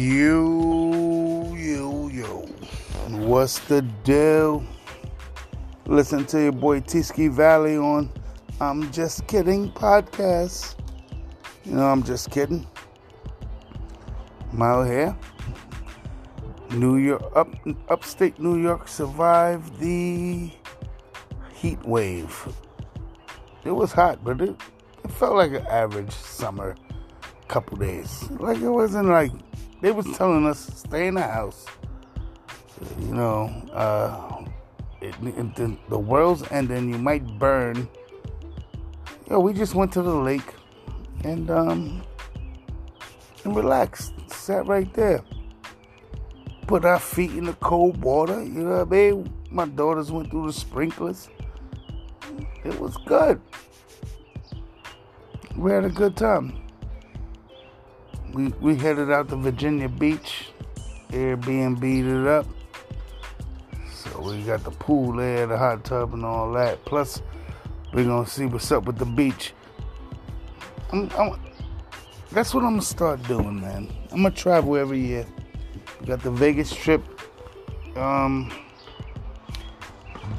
You, you, you. What's the deal? Listen to your boy Tiski Valley on I'm Just Kidding podcast. You know, I'm just kidding. Out here. New York, up, upstate New York survived the heat wave. It was hot, but it, it felt like an average summer couple days. Like it wasn't like they was telling us stay in the house. You know, uh, it, it, the, the world's ending. You might burn. Yo, we just went to the lake and um and relaxed. Sat right there. Put our feet in the cold water. You know what I mean? My daughters went through the sprinklers. It was good. We had a good time we we headed out to Virginia Beach, Airbnb'd it up. So we got the pool there, the hot tub, and all that. Plus, we're gonna see what's up with the beach. I'm, I'm, that's what I'm gonna start doing, man. I'm gonna travel every year. We got the Vegas trip um,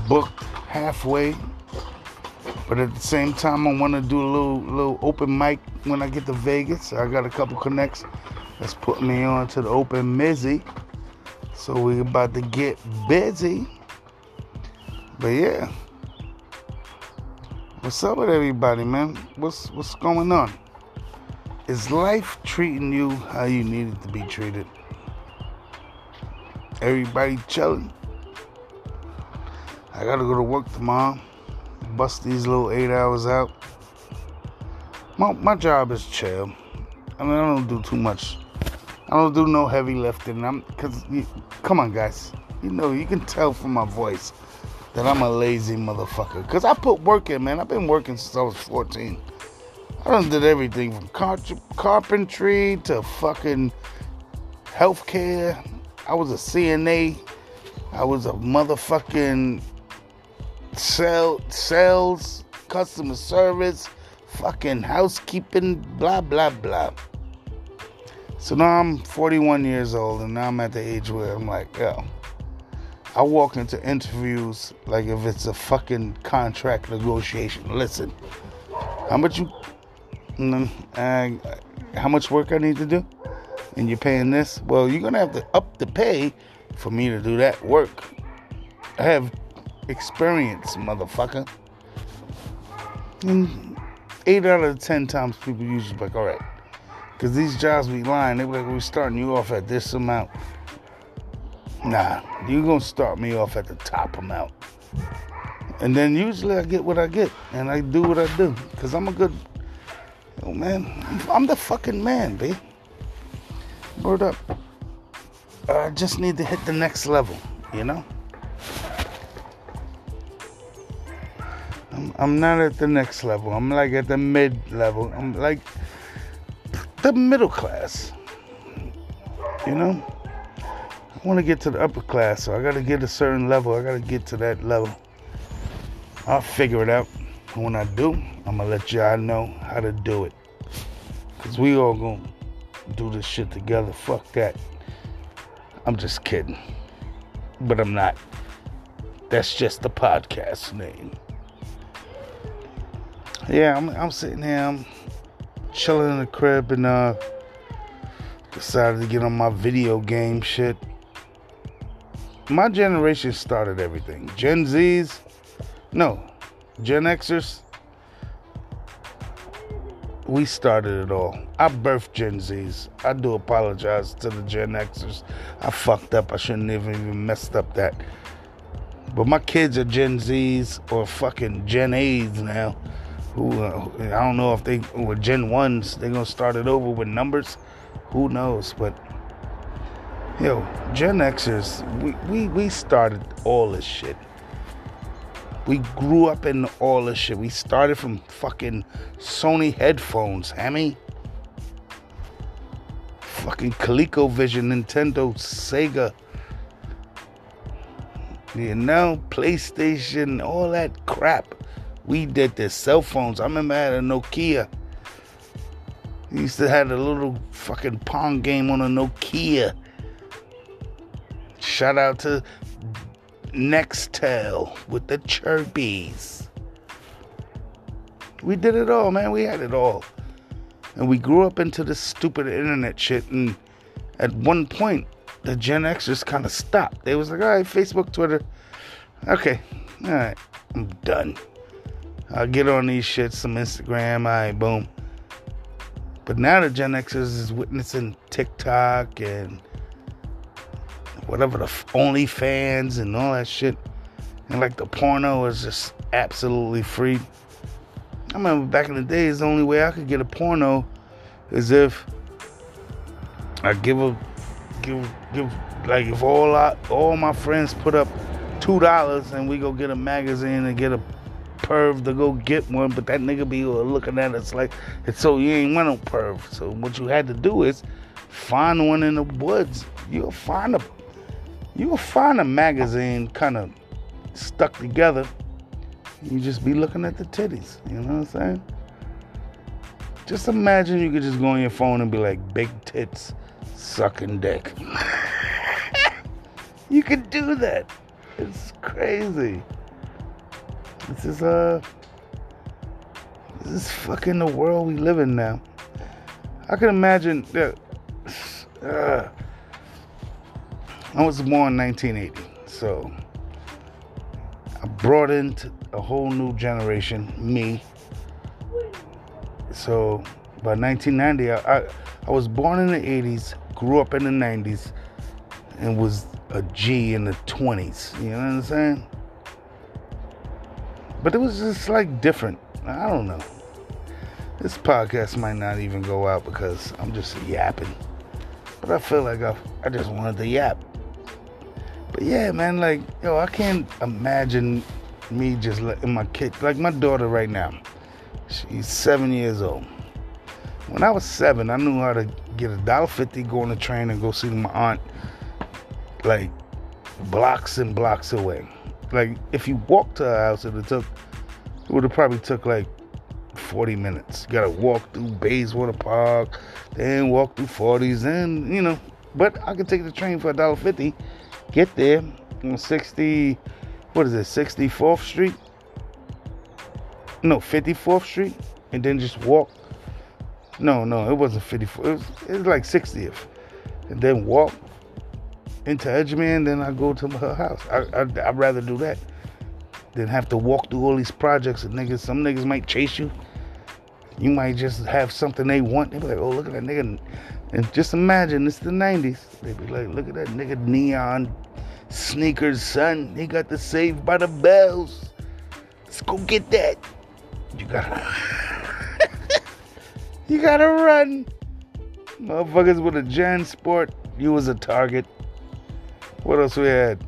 booked halfway but at the same time, I want to do a little little open mic when I get to Vegas. I got a couple connects that's putting me on to the open Mizzy. So we about to get busy. But yeah. What's up with everybody, man? What's what's going on? Is life treating you how you need it to be treated? Everybody chilling. I gotta go to work tomorrow bust these little eight hours out. My, my job is chill. I mean, I don't do too much. I don't do no heavy lifting. I'm cause come on, guys. You know, you can tell from my voice that I'm a lazy motherfucker. Cause I put work in, man. I've been working since I was 14. I done did everything from car- carpentry to fucking healthcare. I was a CNA. I was a motherfucking sell, sales, customer service, fucking housekeeping, blah, blah, blah. So now I'm 41 years old, and now I'm at the age where I'm like, yo, I walk into interviews like if it's a fucking contract negotiation. Listen, how much you, uh, how much work I need to do, and you're paying this? Well, you're gonna have to up the pay for me to do that work. I have experience, motherfucker. And eight out of ten times people usually like, all right. Because these jobs be lying. They be like, we're starting you off at this amount. Nah, you're going to start me off at the top amount. And then usually I get what I get. And I do what I do. Because I'm a good, yo, man, I'm the fucking man, babe. Word up. I just need to hit the next level, you know? I'm, not at the next level. I'm like at the mid level. I'm like the middle class. You know? I want to get to the upper class, so I got to get a certain level. I got to get to that level. I'll figure it out. When I do, I'm going to let y'all know how to do it. Because we all going to do this shit together. Fuck that. I'm just kidding. But I'm not. That's just the podcast name yeah, I'm, I'm sitting here, I'm chilling in the crib, and uh, decided to get on my video game shit. My generation started everything. Gen Zs, no, Gen Xers, we started it all. I birthed Gen Zs. I do apologize to the Gen Xers. I fucked up. I shouldn't have even messed up that. But my kids are Gen Zs or fucking Gen A's now who uh, I don't know if they were Gen ones, they're gonna start it over with numbers. Who knows? But yo, Gen Xers, we we we started all this shit. We grew up in all this shit. We started from fucking Sony headphones, Hammy. Fucking ColecoVision, Nintendo, Sega. You know, PlayStation, all that crap. We did this. Cell phones. I remember I had a Nokia. Used to have a little fucking pong game on a Nokia. Shout out to Nextel with the chirpies. We did it all, man. We had it all. And we grew up into this stupid internet shit. And at one point, the Gen X just kind of stopped. They was like, all right, Facebook, Twitter. Okay, all right, I'm done. I'll get on these shits, some Instagram, all right, boom. But now the Gen Xers is witnessing TikTok and whatever the OnlyFans and all that shit. And like the porno is just absolutely free. I remember back in the days, the only way I could get a porno is if I give a give give like if all I, all my friends put up two dollars and we go get a magazine and get a perv to go get one, but that nigga be looking at us like it's so you ain't want no perv. So what you had to do is find one in the woods. You'll find a you'll find a magazine kind of stuck together you just be looking at the titties. You know what I'm saying? Just imagine you could just go on your phone and be like, big tits, sucking dick. you could do that. It's crazy. This is uh this is fucking the world we live in now. I can imagine that uh, I was born in 1980, so I brought into a whole new generation, me. So by 1990, I, I, I was born in the 80s, grew up in the 90s, and was a G in the 20s. You know what I'm saying? But it was just like different. I don't know. This podcast might not even go out because I'm just yapping. But I feel like I, I just wanted to yap. But yeah, man, like, yo, I can't imagine me just letting my kid, like my daughter right now, she's seven years old. When I was seven, I knew how to get a dollar fifty, go on the train, and go see my aunt, like blocks and blocks away. Like if you walked to her house, it would took, it would have probably took like 40 minutes. You gotta walk through Bayswater Park, then walk through 40s, and you know. But I could take the train for a dollar fifty get there on 60, what is it, 64th Street? No, 54th Street, and then just walk. No, no, it wasn't 54. It was, it was like 60th, and then walk into Edgemere, then I go to her house. I, I, I'd rather do that than have to walk through all these projects. And niggas, some niggas might chase you. You might just have something they want. They be like, oh, look at that nigga and just imagine, it's the 90s. They be like, look at that nigga neon sneakers, son. He got the Saved by the Bells. Let's go get that. You gotta. you gotta run. Motherfuckers with a JanSport, you was a target. What else we had?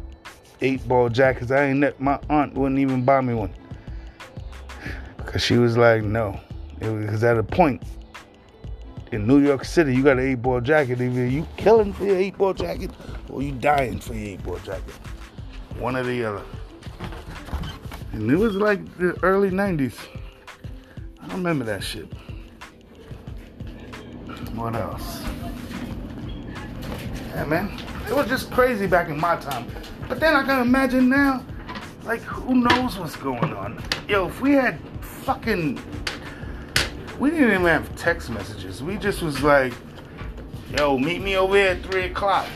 Eight ball jackets. I ain't net. My aunt wouldn't even buy me one. Because she was like, no. Because at a point, in New York City, you got an eight ball jacket. Either you killing for your eight ball jacket or you dying for your eight ball jacket. One or the other. And it was like the early 90s. I remember that shit. What else? Yeah, man. It was just crazy back in my time. But then I can imagine now, like, who knows what's going on? Yo, if we had fucking we didn't even have text messages. We just was like, yo, meet me over here at 3 o'clock.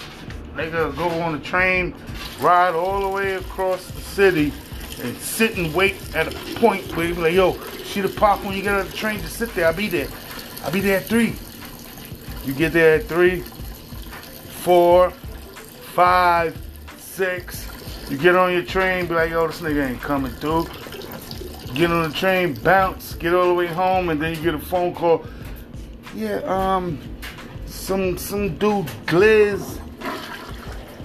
Nigga, go on the train, ride all the way across the city, and sit and wait at a point where you be like, yo, see the pop when you get on the train, just sit there. I'll be there. I'll be there at 3. You get there at 3, 4, 5, 6. You get on your train, be like, yo, this nigga ain't coming through get on the train, bounce, get all the way home, and then you get a phone call. Yeah, um, some some dude, Gliz,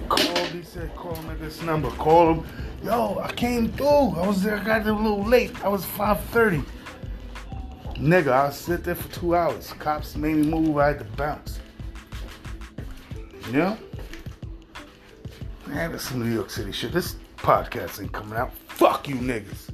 called. He said, call him at this number. Call him. Yo, I came through. I was there. I got there a little late. I was 5:30. Nigga, I sit there for two hours. Cops made me move. I had to bounce. Know? Man, some New York City shit. This podcast ain't coming out. Fuck you niggas.